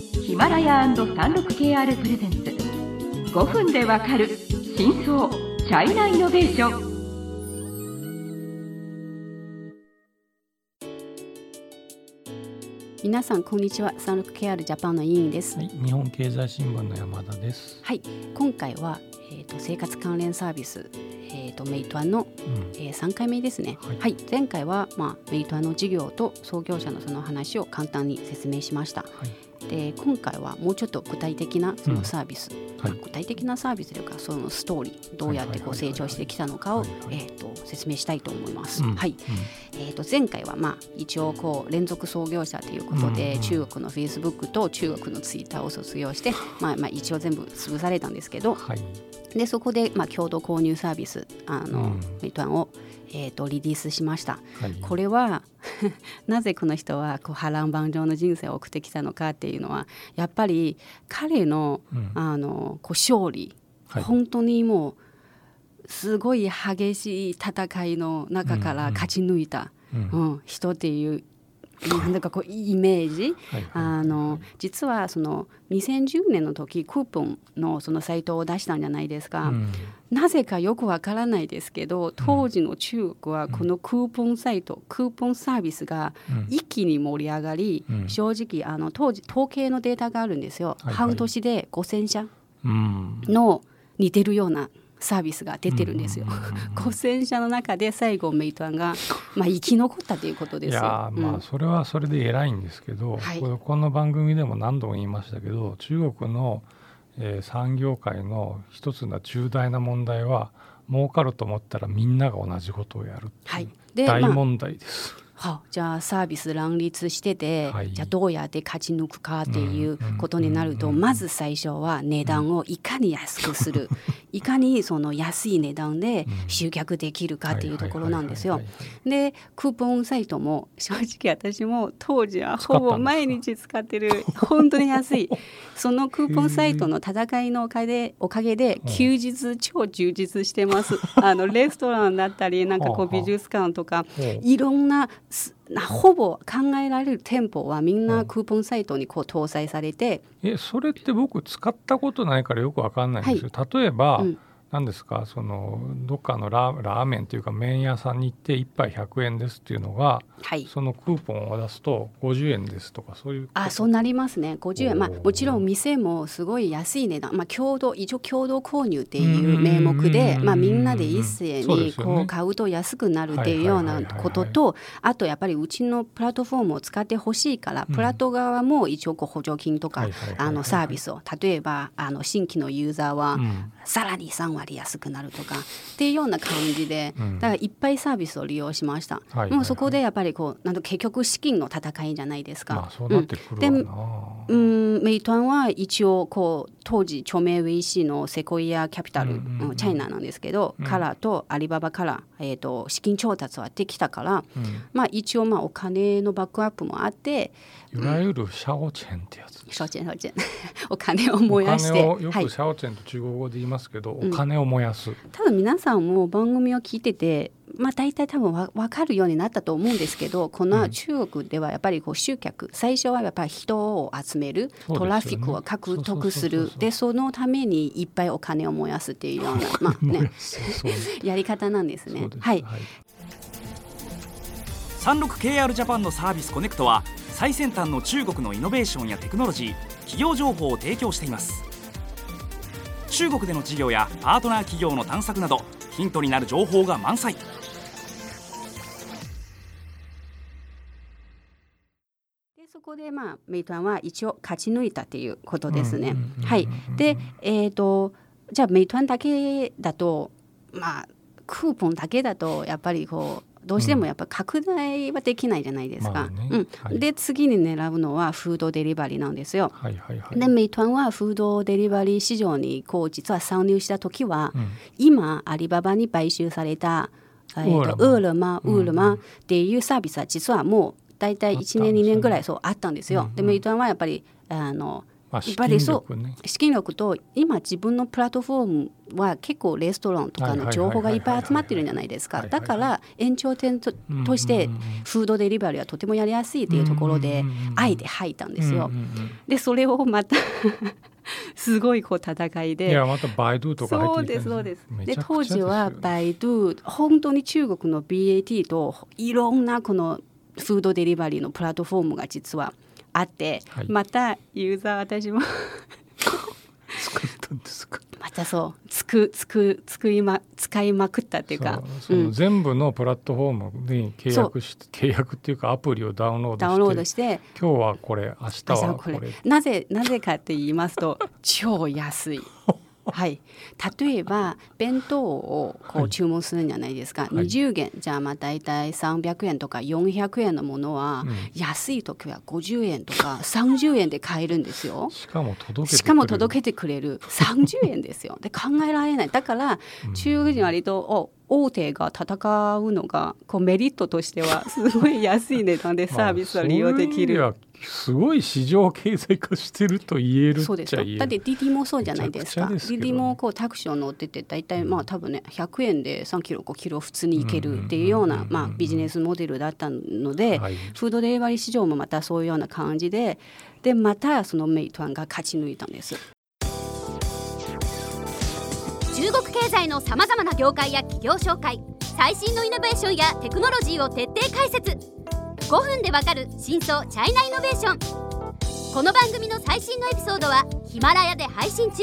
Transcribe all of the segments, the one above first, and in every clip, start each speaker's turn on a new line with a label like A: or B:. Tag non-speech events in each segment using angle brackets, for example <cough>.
A: ヒマラヤ &36KR プレゼンツ。5分でわかる真相チャイナイノベーション。
B: 皆さんこんにちは。36KR ジャパンの委員です、
C: はい、日本経済新聞の山田です。
B: はい、今回は、えー、と生活関連サービス、えー、とメイトアンの、
C: うん、
B: えー、3回目ですね、
C: はい。
B: はい前回は、まあ、メイトアンの事業と創業者のその話を簡単に説明しました。
C: はい、
B: で今回はもうちょっと具体的なそのサービス、
C: はい。
B: まあ具体的なサービスというかそのストーリーどうやってこう成長してきたのかを
C: はいはいはい
B: えーと説明したいと思います。
C: うん。
B: はい。えー、と前回は、まあ、一応こう連続創業者ということで、
C: うんうん
B: 中国のフェイスブックと中国のツイッターを卒業して、<sighs> まあまあ、一応全部潰されたんですけど
C: はい、
B: でそこで、まあ、共同購入サービスあの、
C: うん。
B: メイトアンを、えー、とリリースしました。
C: はい、
B: これは <laughs> なぜこの人はこう波乱万丈の人生を送ってきたのかっていうのはやっぱり彼の
C: うん。
B: あのこう勝利、
C: はい。
B: 本当にもうすごい激しい戦いの中から勝ち抜いた、
C: うん。
B: うん人っていう <laughs> なんだかこうイメージ。
C: はい。はい
B: あの実はその2010年の時クーポンのそのサイトを出したんじゃないですか、
C: うん。
B: なぜかよくわからないですけど当時の中国はこのクーポンサイト、クーポンサービスが
C: うん。
B: 一気に盛り上がり、
C: うん。
B: 正直あの当時統計のデータがあるんですよ、
C: はいはい。
B: 半年で5,000社
C: うん。
B: の似てるようなサービスが出てるんですよ。
C: うんうんうんうん <laughs>
B: 5,000社の中で最後メイトアンが、まあ、生き残ったということですよ。
C: いやーまあそれはそれで偉いんですけど、
B: はい
C: この番組でも何度も言いましたけど中国の、えー産業界の一つの重大な問題は儲かると思ったらみんなが同じことをやる
B: はいでまあ
C: 大問題です。
B: はじゃあサービス乱立してて、
C: はい。
B: じゃあどうやって勝ち抜くかっていうことになると、
C: うん。うんうん
B: まず最初は値段をいかに安くする、<laughs> いかにその安い値段で集客できるかっていうところなんですよ。でクーポンサイトも正直私も当時はほぼ毎日使ってる <laughs> 本当に安い。そのクーポンサイトの戦いのおかげでおかげで休日超充実してます。<laughs> あのレストランだったりなんかこう美術館とかいろんなほぼ考えられる店舗はみんなクーポンサイトにこう搭載されて、
C: えそれって僕使ったことないからよくわかんないんですよ、例えば、
B: うん
C: 何ですか？そのどっかのラーラーメンというか麺屋さんに行って1杯100円ですっていうのが
B: はい、
C: そのクーポンを出すと50円ですとかそういう
B: あそうなりますね。50円。まあもちろん店もすごい安い値段、まあ、共同一応共同購入っていう名目で、
C: うん。
B: まあ、みんなで一斉にこう買うと安くなるっていうようなこととあとやっぱりうちのプラットフォームを使ってほしいから、
C: うん。
B: プラット側も一応こう補助金とか、あのサービスを。例えばあの新規のユーザーは、
C: うん。
B: さらに3割まりやすくなるとかっていうような感じで、だからいっぱいサービスを利用しました。
C: はいはいはい
B: もうそこでやっぱりこうなんと結局資金の戦いじゃないですか。
C: まあそうなってくるわな、
B: うん、メイトアンは一応こう当時著名 VC のセコイアキャピタル、
C: うんうんうん。
B: チャイナなんですけど、
C: うん。
B: からとアリババから、えー、と資金調達はできたから、
C: うん。
B: まあ、一応まあお金のバックアップもあって
C: いわゆるシャオチェンってやつ
B: 承知承知お金を燃やして
C: お金をよく
B: はい。
C: シャオチェンと中国語で言いますけど、
B: ん。
C: お金を燃やす、
B: 多分皆さんも番組を聞いてて、まあ、大体多分わ分かるようになったと思うんですけどこの中国ではやっぱりこう集客最初はやっぱり人を集める、トラフィックを獲得する。でそのためにいっぱいお金を燃やすっていうような、まあ <laughs> ね、やり方なんですね。
C: そう。です。
B: はい、
D: 36KR ジャパンのサービスコネクトは最先端の中国のイノベーションやテクノロジー企業情報を提供しています。中国での事業やパートナー企業の探索などヒントになる情報が満載
B: そこでまあメイトアンは一応勝ち抜いたっていうことですね。はい。でえっ、とじゃあメイトアンだけだとまあクーポンだけだとやっぱりこうどうしてもやっぱ拡大はできないじゃないですか。うん。
C: はい。
B: で次に狙うのはフードデリバリーなんですよ。
C: はいはいはい。
B: でメイトアンはフードデリバリー市場にこう実は参入した時は、
C: うん。
B: 今アリババに買収された、えー、と
C: ウ
B: ウールマウールマっていうサービスは実はもう大体1年2年ぐらいそうあったんですよ。でメイトアンはやっぱりあの
C: まあ資
B: ぱりそう
C: 金力ね。
B: 資金力と今自分のプラットフォームは結構レストランとかの情報がいっぱい集まってるんじゃないですか。だから延長点ととしてフードデリバリーはとてもやりやすいっていうところであえて入ったんですよ。でそれをまた <laughs> すごいこう戦い
C: い
B: で
C: やまたバイドゥとか入
B: そう
C: ってきた
B: ですそうです。で当時はバイドゥ本当に中国の BAT といろんなこのフードデリバリーのプラットフォームが実はあって、
C: はい。
B: またユーザー私も
C: 作ったんですか？
B: またそうつくつくつくいま使いまくったっていうか
C: その
B: うん。
C: 全部のプラットフォームに契約し契約っていうかアプリをダウンロードして
B: ダウンロードして
C: 今日はこれ明日はこれ。
B: なぜなぜかって言いますと超安い。はい、例えば弁当をこ
C: はい。
B: う注文するんじゃないですか、
C: はい。
B: 20元じゃあまあ大体300円とか400円のものは、
C: うん。
B: 安い時は50円とか30円で買えるんですよ。
C: しかも届けて
B: しかも
C: け
B: 届けてくれる。30円ですよ。<laughs> で考えられない。だから
C: うん。
B: 中国人は割とお大手が戦うのがこうメリットとしてはすごい安い値段でサービスを利用できる。
C: まあすごい市場経済化してると言える
B: そうですよ
C: っちゃ言える。
B: だってディディもそうじゃないですか。
C: ですけど。
B: ディディもこうタクシーを乗ってて大体まあ多分ね100円で3キロ5キロ普通に行けるっていうようなまあビジネスモデルだったので、
C: はい。
B: フードデリバリー市場もまたそういうような感じででまたそのメイトワンが勝ち抜いたんです。
E: 中国経済のさまざまな業界や企業紹介最新のイノベーションやテクノロジーを徹底解説5分でわかる真相チャイナイノベーション。この番組の最新のエピソードはヒマラヤで配信中。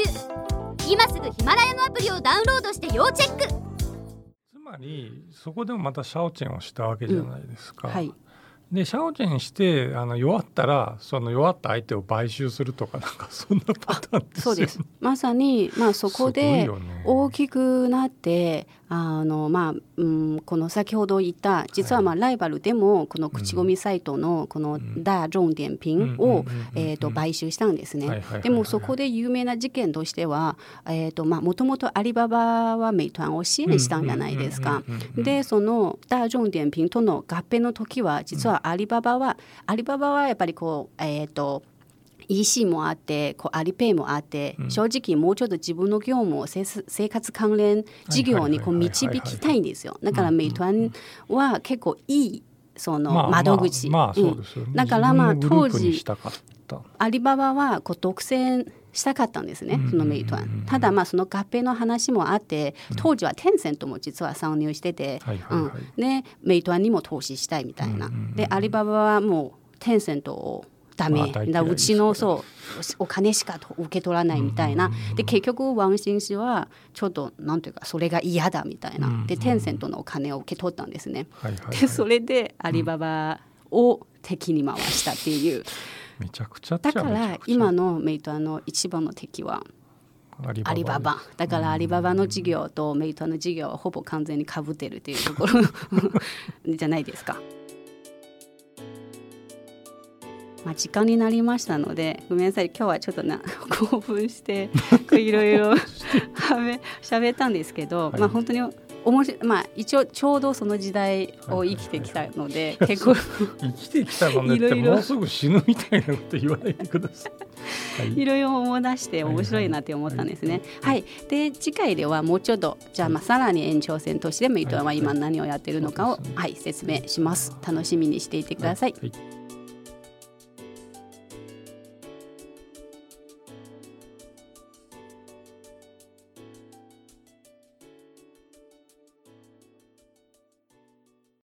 E: 今すぐヒマラヤのアプリをダウンロードして要チェック。
C: つまりそこでもまたシャオチェンをしたわけじゃないですか。
B: はい
C: でシャオチェンしてあの弱ったらその弱った相手を買収するとかなんかそんなパターンですよね。
B: そうです。まさに、まあ、そこで大きくなってあの、まあうん、この先ほど言った実はまあライバルでもこの口コミサイトのこの
C: ん。
B: 大众点評
C: うんうん
B: をえーと買収したんですね。でもそこで有名な事件としてはえーとまあもともとアリババはメイトワンを支援したんじゃないですか。
C: うんうんうんうんうん。
B: でその大众点評との合併の時は実はアリババは、アリババはやっぱりこうえっ、と EC もあってこうアリペイもあって、
C: うん。
B: 正直もうちょっと自分の業務を生活関連事業にこう導
C: はい
B: きたいんですよ。だから
C: うん。
B: メイトワンは結構いいその
C: まあ
B: 窓口、
C: まあ、まあ
B: うん。だからまあ当時。アリババはこう独占したかったんですね
C: うん、
B: そのメイトワ
C: うんうんうん。
B: ン。ただまあその合併の話もあって、当時はテンセントも実は参入してて、うん、でメイトワンにも投資したいみたいな。でアリババはもうテンセントをダメ、
C: まあ
B: うちのそうお金しか受け取らないみたいな、で結局ワンシン氏はちょっとなんていうかそれが嫌だみたいな、でテンセントのお金を受け取ったんですね。でそれでアリババを敵に回したっていう。
C: めちゃくちゃ
B: だから今のメイトワンの一番の敵は
C: アリ
B: ババ。だからアリババの事業とメイトワンの事業はほぼ完全にかぶってるっていうところ。<laughs> じゃないですか。まあ、時間になりましたのでごめんなさい。今日はちょっとな <laughs> 興奮して <laughs> いろいろしゃべったんですけど、
C: はい。
B: まあ本当に面白いまあ一応ちょうどその時代を生きてきたので、
C: はい。
B: 結構
C: 生きてきたのねって
B: いろいろ。
C: もうすぐ死ぬみたいなこと言わないでください。はい。
B: いろいろ思い出して面白いなって思ったんですね。はい、で次回ではもうちょっとじゃあまあさらに延長戦としてメイトは今何をやってるのかを、はい、説明します。楽しみにしていてくださ
C: い